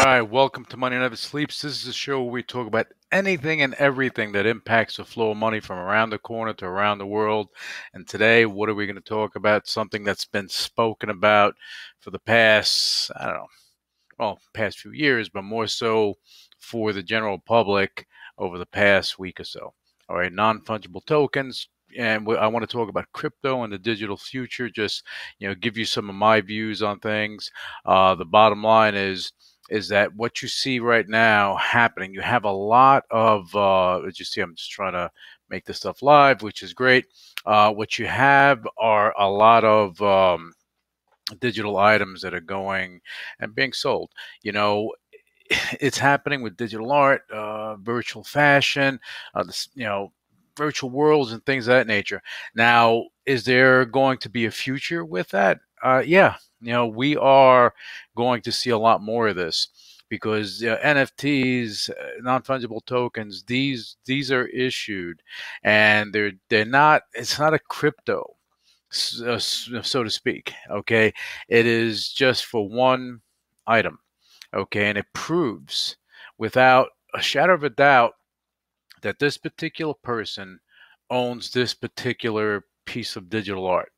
All right, welcome to Money Never Sleeps. This is a show where we talk about anything and everything that impacts the flow of money from around the corner to around the world. And today, what are we going to talk about? Something that's been spoken about for the past, I don't know, well, past few years, but more so for the general public over the past week or so. All right, non fungible tokens, and I want to talk about crypto and the digital future. Just you know, give you some of my views on things. Uh, the bottom line is is that what you see right now happening. You have a lot of uh, as you see. I'm just trying to make this stuff live, which is great. Uh, what you have are a lot of um, digital items that are going and being sold. You know, it's happening with digital art, uh, virtual fashion, uh, this, you know, virtual worlds and things of that nature. Now, is there going to be a future with that? Uh, yeah, you know, we are going to see a lot more of this because uh, NFTs, non fungible tokens, these these are issued, and they're they're not. It's not a crypto, so, so to speak. Okay, it is just for one item. Okay, and it proves without a shadow of a doubt that this particular person owns this particular piece of digital art.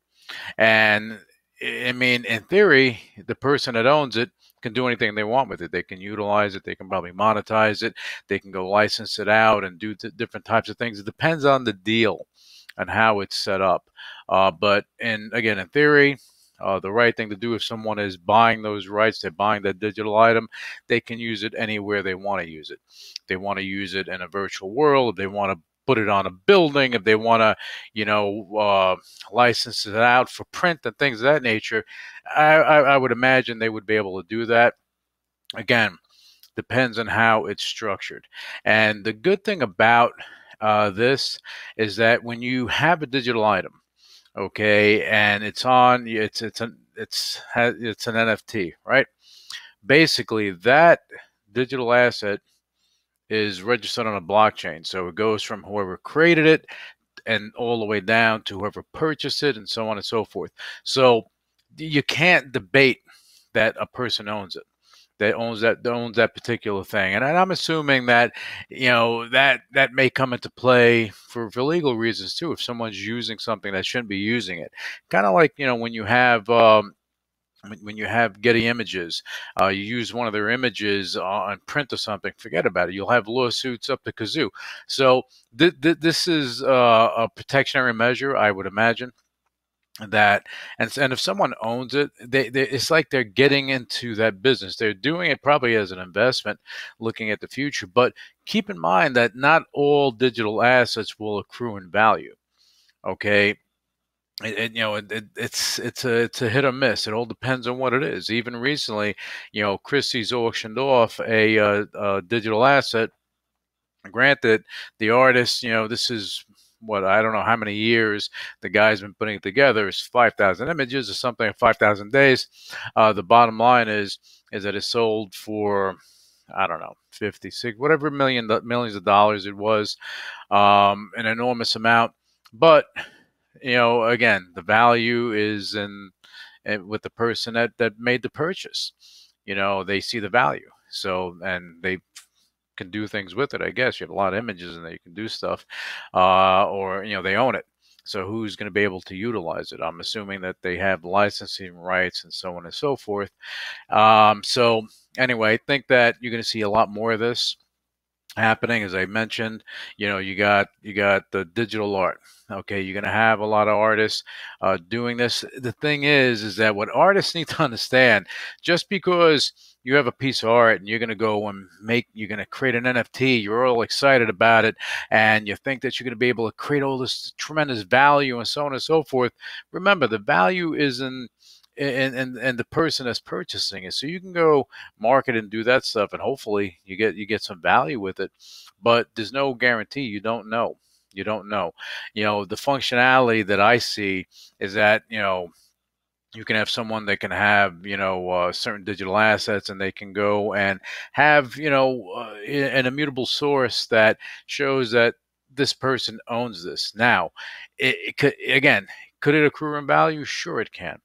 And I mean, in theory, the person that owns it can do anything they want with it. They can utilize it. They can probably monetize it. They can go license it out and do different types of things. It depends on the deal and how it's set up. Uh, but and again, in theory, uh, the right thing to do if someone is buying those rights, they're buying that digital item, they can use it anywhere they want to use it. They want to use it in a virtual world. They want to put it on a building, if they want to, you know, uh, license it out for print and things of that nature, I, I, I would imagine they would be able to do that. Again, depends on how it's structured. And the good thing about uh, this is that when you have a digital item, okay, and it's on, it's it's an it's it's an NFT, right? Basically, that digital asset is registered on a blockchain. So it goes from whoever created it and all the way down to whoever purchased it and so on and so forth. So you can't debate that a person owns it that owns that, owns that particular thing. And I'm assuming that you know that that may come into play for, for legal reasons too. If someone's using something that shouldn't be using it, kind of like you know when you have um, when you have Getty Images, uh, you use one of their images on print or something, forget about it. You'll have lawsuits up the kazoo. So th- th- this is uh, a protectionary measure, I would imagine. That and and if someone owns it, they, they it's like they're getting into that business. They're doing it probably as an investment, looking at the future. But keep in mind that not all digital assets will accrue in value. Okay, it, it, you know it, it's it's a it's a hit or miss. It all depends on what it is. Even recently, you know, Christie's auctioned off a, uh, digital asset. Granted, the artist, you know, this is what I don't know how many years the guy's been putting it together. It's five thousand images or something, five thousand days. Uh, the bottom line is is that it sold for I don't know, 56, whatever million millions of dollars it was, um, an enormous amount. But you know, again, the value is in, in with the person that that made the purchase. You know, they see the value. So and they can do things with it. I guess you have a lot of images and you can do stuff, uh, or you know they own it. So who's going to be able to utilize it? I'm assuming that they have licensing rights and so on and so forth. Um, so anyway, I think that you're going to see a lot more of this happening as i mentioned you know you got you got the digital art okay? You're going to have a lot of artists uh, doing this. The thing is is that what artists need to understand just because you have a piece of art and you're going to go and make you're going to create an nft you're all excited about it and you think that you're going to be able to create all this tremendous value and so on and so forth remember the value isn't and, and and the person that's purchasing it. So you can go market and do that stuff, and hopefully you get you get some value with it. But there's no guarantee. You don't know. You don't know. You know the functionality that I see is that you know you can have someone that can have you know uh, certain digital assets and they can go and have you know uh, an immutable source that shows that this person owns this now it, it could again could it accrue in value sure it can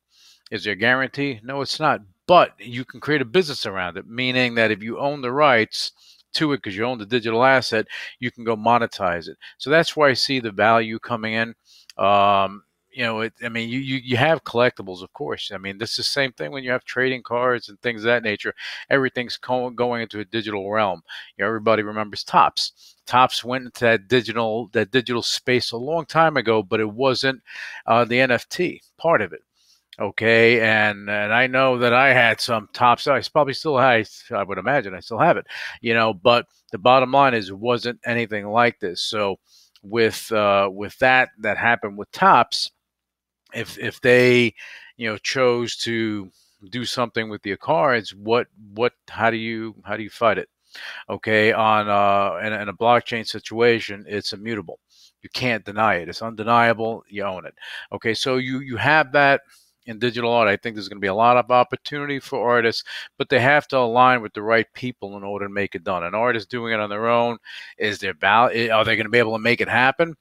is there a guarantee no it's not but you can create a business around it meaning that if you own the rights to it because you own the digital asset you can go monetize it so that's why i see the value coming in um, you know, it, I mean, you, you, you have collectibles, of course. I mean, this is the same thing when you have trading cards and things of that nature. Everything's co- going into a digital realm. You know, everybody remembers Topps. Topps went into that digital that digital space a long time ago, but it wasn't uh, the NFT part of it. Okay, and and I know that I had some Topps. I probably still have. I would imagine I still have it. You know, but the bottom line is, it wasn't anything like this. So with uh, with that that happened with Topps, if if they you know chose to do something with the cards what what how do you how do you fight it okay on uh in, in a blockchain situation it's immutable you can't deny it it's undeniable you own it okay so you you have that in digital art i think there's going to be a lot of opportunity for artists but they have to align with the right people in order to make it done an artist doing it on their own is there val- are they going to be able to make it happen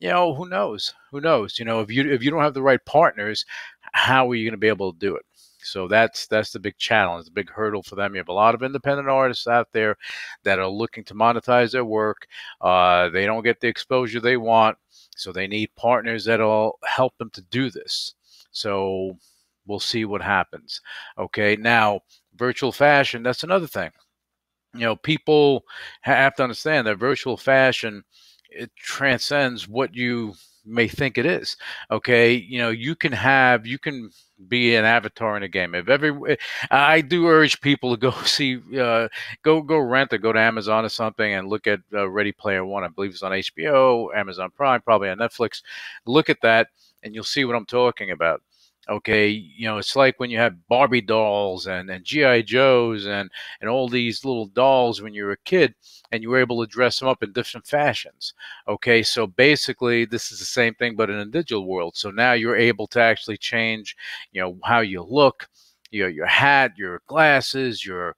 you know, who knows? Who knows? You know, if you if you don't have the right partners, how are you going to be able to do it? So that's that's the big challenge, the big hurdle for them. You have a lot of independent artists out there that are looking to monetize their work. Uh, they don't get the exposure they want, so they need partners that'll help them to do this. So we'll see what happens. Okay, now virtual fashion. That's another thing. You know, people have to understand that virtual fashion it transcends what you may think it is. Okay, you know, you can have you can be an avatar in a game. If every, I do urge people to go see, uh, go go rent or go to Amazon or something and look at uh, Ready Player One. I believe it's on HBO, Amazon Prime, probably on Netflix. Look at that, and you'll see what I'm talking about okay you know it's like when you had barbie dolls and, and gi joes and and all these little dolls when you were a kid and you were able to dress them up in different fashions okay? So basically this is the same thing but in a digital world. So now you're able to actually change you know how you look your your hat your glasses your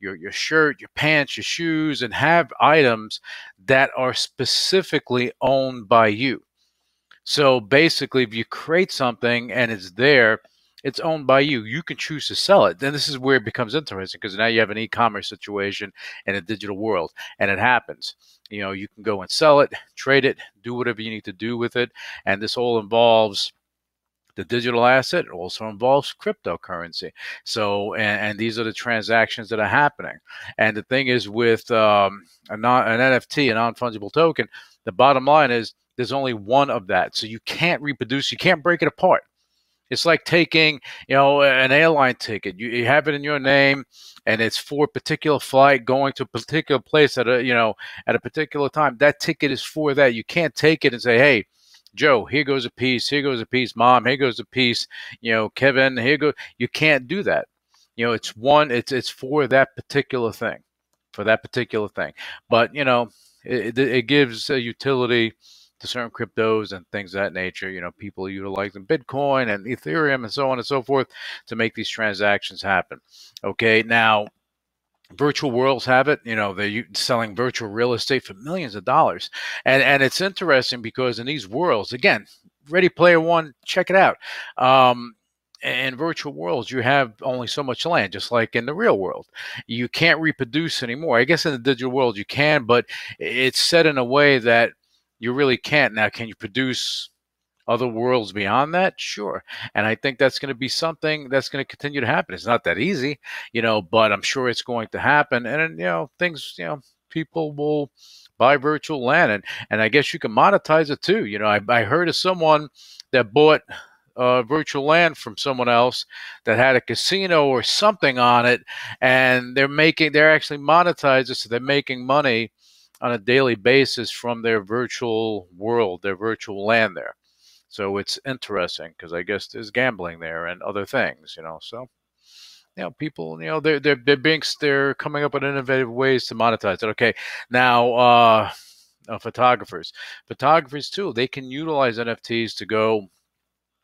your, your shirt, your pants, your shoes, and have items that are specifically owned by you. So basically, if you create something and it's there, it's owned by you. You can choose to sell it. Then this is where it becomes interesting because now you have an e-commerce situation in a digital world, and it happens. You know, you can go and sell it, trade it, do whatever you need to do with it, and this all involves the digital asset. It also involves cryptocurrency. So, and, and, these are the transactions that are happening. And the thing is, with um, non, an NFT, a non-fungible token, the bottom line is there's only one of that. So you can't reproduce, you can't break it apart. It's like taking, you know, an airline ticket. You, you have it in your name, and it's for a particular flight going to a particular place at a, you know, at a particular time. That ticket is for that. You can't take it and say, "Hey, Joe, here goes a piece. Here goes a piece. Mom, here goes a piece. You know, Kevin, here go. You can't do that. You know, it's one. It's it's for that particular thing, for that particular thing. But you know, it, it gives a utility to certain cryptos and things of that nature. You know, people utilizing Bitcoin and Ethereum and so on and so forth to make these transactions happen. Okay, now virtual worlds have it you know they're selling virtual real estate for millions of dollars and and it's interesting because in these worlds again ready player one check it out um, in virtual worlds you have only so much land just like in the real world you can't reproduce anymore i guess in the digital world you can but it's set in a way that you really can't. Now, can you produce other worlds beyond that? Sure. And I think that's going to be something that's going to continue to happen. It's not that easy, you know, but I'm sure it's going to happen. And, you know, things, you know, people will buy virtual land and, and I guess you can monetize it too. You know, I, I heard of someone that bought uh, virtual land from someone else that had a casino or something on it, and they're making they're actually monetizing, so they're making money on a daily basis from their virtual world, their virtual land there. So it's interesting because I guess there's gambling there and other things, you know. So you know, people, you know, they're they're they're being they're coming up with innovative ways to monetize it. Okay, now uh, uh, photographers, photographers too, they can utilize NFTs to go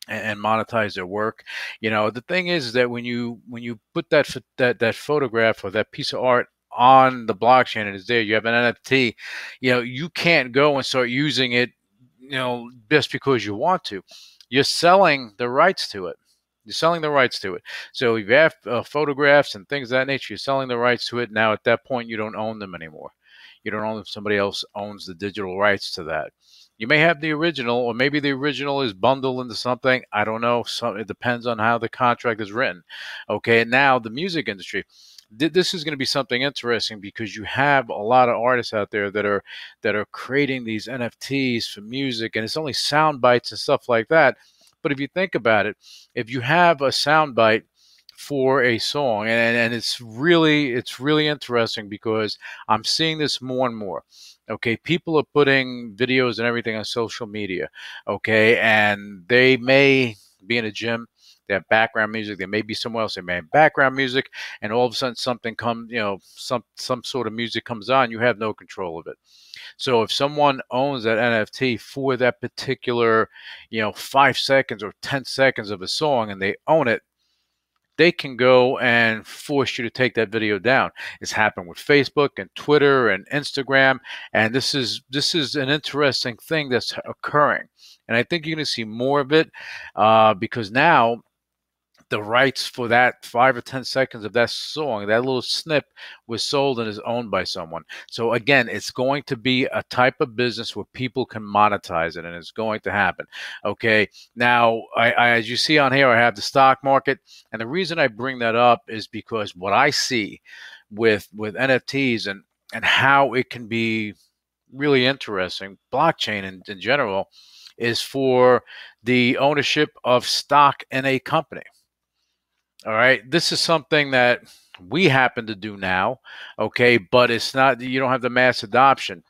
and monetize their work. You know, the thing is that when you when you put that that that photograph or that piece of art on the blockchain and it's there, you have an NFT. You know, you can't go and start using it. You know, just because you want to. You're selling the rights to it. You're selling the rights to it. So if you have uh, photographs and things of that nature, you're selling the rights to it. Now at that point, you don't own them anymore. You don't own them. Somebody else owns the digital rights to that. You may have the original, or maybe the original is bundled into something. I don't know. Some, it depends on how the contract is written. Okay. Now the music industry this is going to be something interesting because you have a lot of artists out there that are that are creating these NFTs for music and it's only sound bites and stuff like that but if you think about it, if you have a sound bite for a song, and, and it's really it's really interesting because I'm seeing this more and more. Okay, people are putting videos and everything on social media. Okay, and they may be in a gym they have background music. They may be somewhere else. They may have background music, and all of a sudden something comes, you know, some some sort of music comes on. You have no control of it. So if someone owns that NFT for that particular, you know, five seconds or ten seconds of a song, and they own it, they can go and force you to take that video down. It's happened with Facebook and Twitter and Instagram, and this is this is an interesting thing that's occurring. And I think you're going to see more of it uh, because now the rights for that five or ten seconds of that song, that little snip was sold and is owned by someone. So again, it's going to be a type of business where people can monetize it, and it's going to happen. Okay. Now, I, I, as you see on here, I have the stock market, and the reason I bring that up is because what I see with with NFTs and and how it can be really interesting, blockchain in, in general, is for the ownership of stock in a company. All right. This is something that we happen to do now. Okay. But it's not, you don't have the mass adoption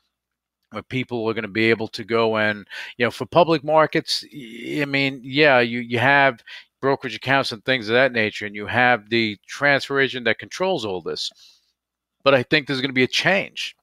where people are going to be able to go and, you know, for public markets, I mean, yeah, you, you have brokerage accounts and things of that nature, and you have the transfer agent that controls all this. But I think there's going to be a change.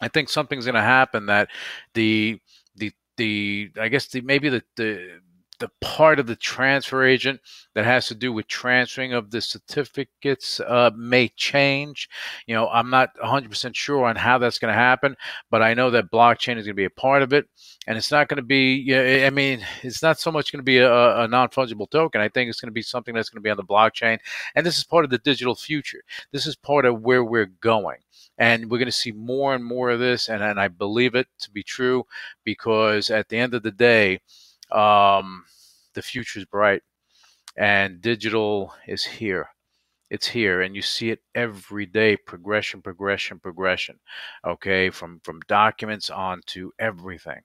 I think something's going to happen that the, the, the, I guess the, maybe the, the, the part of the transfer agent that has to do with transferring of the certificates uh, may change. You know, I'm not 100% sure on how that's going to happen, but I know that blockchain is going to be a part of it. And it's not going to be, I mean, it's not so much going to be a, a non fungible token. I think it's going to be something that's going to be on the blockchain. And this is part of the digital future. This is part of where we're going. And we're going to see more and more of this. And, and I believe it to be true because at the end of the day, um, the future is bright and digital is here. It's here and you see it every day. Progression progression progression okay? From from documents on to everything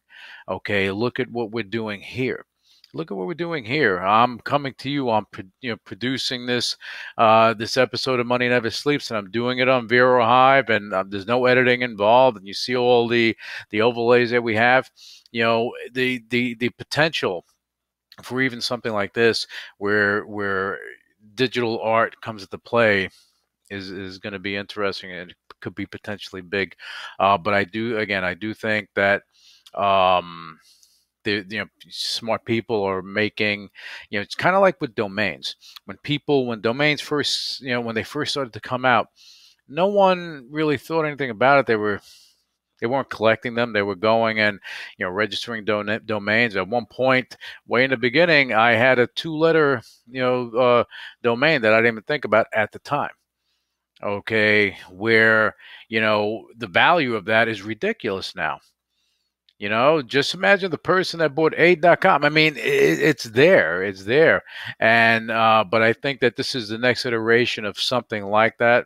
okay? Look at what we're doing here look at what we're doing here. I'm coming to you i'm you know producing this uh, this episode of money never sleeps and i'm doing it on vero hive and um, there's no editing involved and you see all the the overlays that we have. You know the the the potential for even something like this where where digital art comes into play is is going to be interesting and could be potentially big. Uh, but i do again i do think that um the you know smart people are making you know it's kind of like with domains when people when domains first you know when they first started to come out no one really thought anything about it they were they weren't collecting them. They were going and you know registering don- domains. At one point, way in the beginning, I had a two-letter you know uh, domain that I didn't even think about at the time. Okay, where you know the value of that is ridiculous now. You know, just imagine the person that bought aid.com. I mean, it, it's there, it's there. And, uh, but I think that this is the next iteration of something like that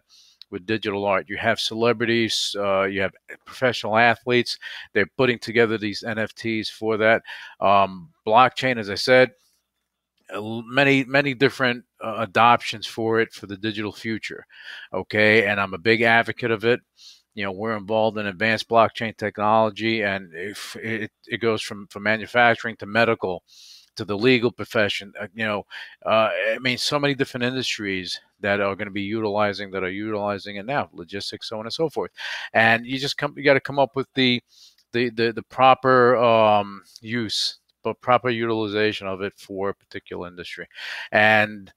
with digital art. You have celebrities, uh, you have professional athletes. They're putting together these NFTs for that. Um, blockchain, as I said, many many different uh, adoptions for it for the digital future. Okay, and I'm a big advocate of it. You know we're involved in advanced blockchain technology and if it, it goes from from manufacturing to medical to the legal profession uh, you know uh, i mean so many different industries that are going to be utilizing that are utilizing it now logistics so on and so forth. And you just come you got to come up with the the the, the proper um, use but proper utilization of it for a particular industry. And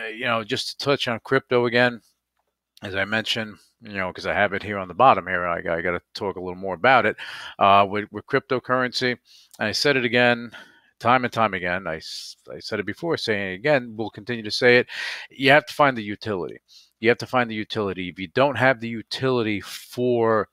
uh, you know just to touch on crypto again as I mentioned, you know, because I have it here on the bottom here, I, I got to talk a little more about it. Uh, with, with cryptocurrency, I said it again, time and time again. I, I said it before, saying it again, we'll continue to say it. You have to find the utility. You have to find the utility. If you don't have the utility for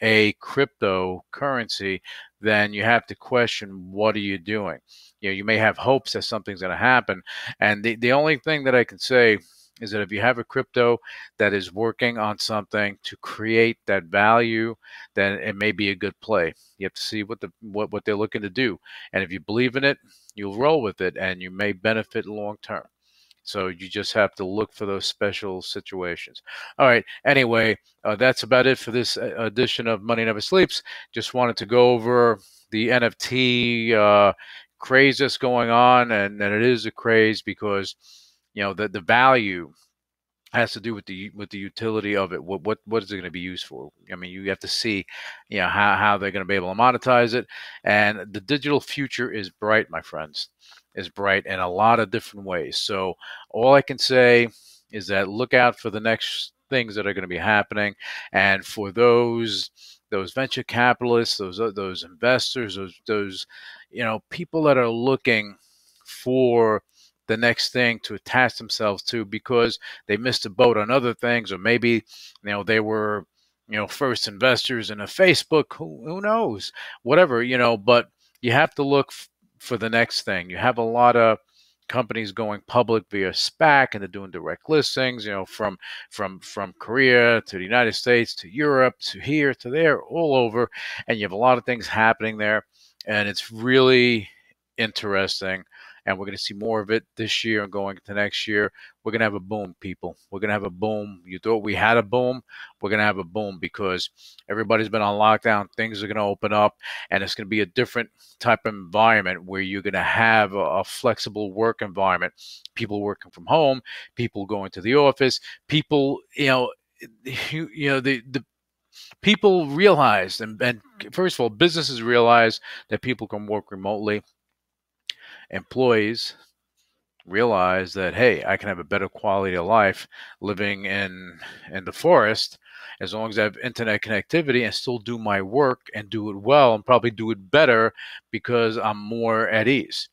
a cryptocurrency, then you have to question what are you doing. You know, you may have hopes that something's going to happen, and the the only thing that I can say is that if you have a crypto that is working on something to create that value, then it may be a good play. You have to see what the what, what they're looking to do. And if you believe in it, you'll roll with it and you may benefit long term. So you just have to look for those special situations. All right. Anyway, uh, that's about it for this uh, edition of Money Never Sleeps. Just wanted to go over the NFT uh, craze that's going on, and, and it is a craze because you know the the value has to do with the with the utility of it. What what what is it going to be used for? I mean, you have to see, you know, how how they're going to be able to monetize it. And the digital future is bright, my friends, is bright in a lot of different ways. So all I can say is that look out for the next things that are going to be happening, and for those those venture capitalists, those uh, those investors, those those you know people that are looking for the next thing to attach themselves to because they missed a boat on other things, or maybe you know they were you know first investors in a Facebook. Who, who knows? Whatever you know, but you have to look f- for the next thing. You have a lot of companies going public via SPAC and they're doing direct listings, you know, from from from Korea to the United States to Europe to here to there, all over, and you have a lot of things happening there, and it's really interesting and we're going to see more of it this year and going into next year. We're going to have a boom, people. We're going to have a boom. You thought we had a boom, we're going to have a boom because everybody's been on lockdown. Things are going to open up, and it's going to be a different type of environment where you're going to have a, a flexible work environment. People working from home, people going to the office, people, you know, you, you know the the people realize and, and hmm. first of all businesses realize that people can work remotely employees realize that hey i can have a better quality of life living in in the forest as long as i have internet connectivity and still do my work and do it well and probably do it better because i'm more at ease.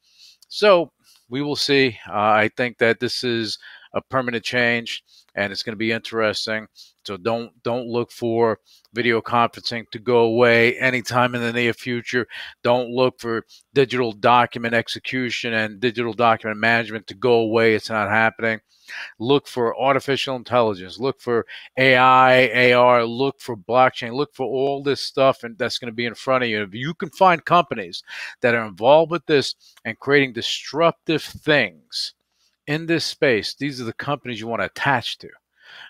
So we will see. Uh, i think that this is a permanent change and it's going to be interesting so don't don't look for video conferencing to go away anytime in the near future. Don't look for digital document execution and digital document management to go away. It's not happening. Look for artificial intelligence. Look for AI, AR. Look for blockchain. Look for all this stuff, and that's going to be in front of you. If you can find companies that are involved with this and creating disruptive things in this space, these are the companies you want to attach to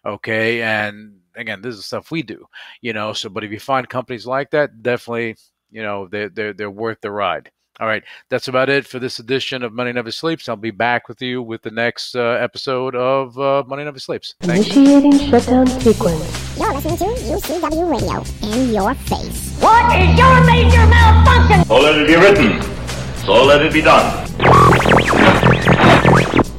okay and again this is stuff we do you know so but if you find companies like that definitely you know they're they're, they're worth the ride all right that's about it for this edition of money never sleeps i'll be back with you with the next uh, episode of uh, money never sleeps Thanks. Initiating shutdown sequence. You're listening to UCW Radio in your face. What is your major malfunction? So let it be written. So let it be done.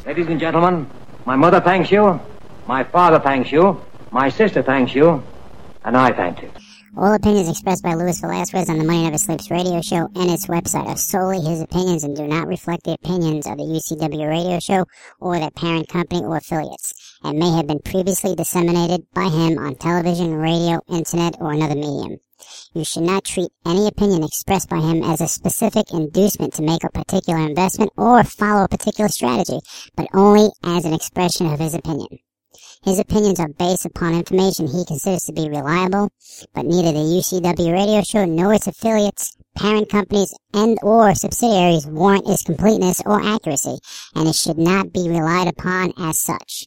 Ladies and gentlemen, my mother thanks you. My father thanks you. My sister thanks you. And I thank you. All opinions expressed by Luis Velazquez on the Money Never Sleeps radio show and its website are solely his opinions and do not reflect the opinions of the UCW radio show or their parent company or affiliates, and may have been previously disseminated by him on television, radio, internet, or another medium. You should not treat any opinion expressed by him as a specific inducement to make a particular investment or follow a particular strategy, but only as an expression of his opinion. His opinions are based upon information he considers to be reliable, but neither the UCW radio show nor its affiliates, parent companies, and or subsidiaries warrant its completeness or accuracy, and it should not be relied upon as such.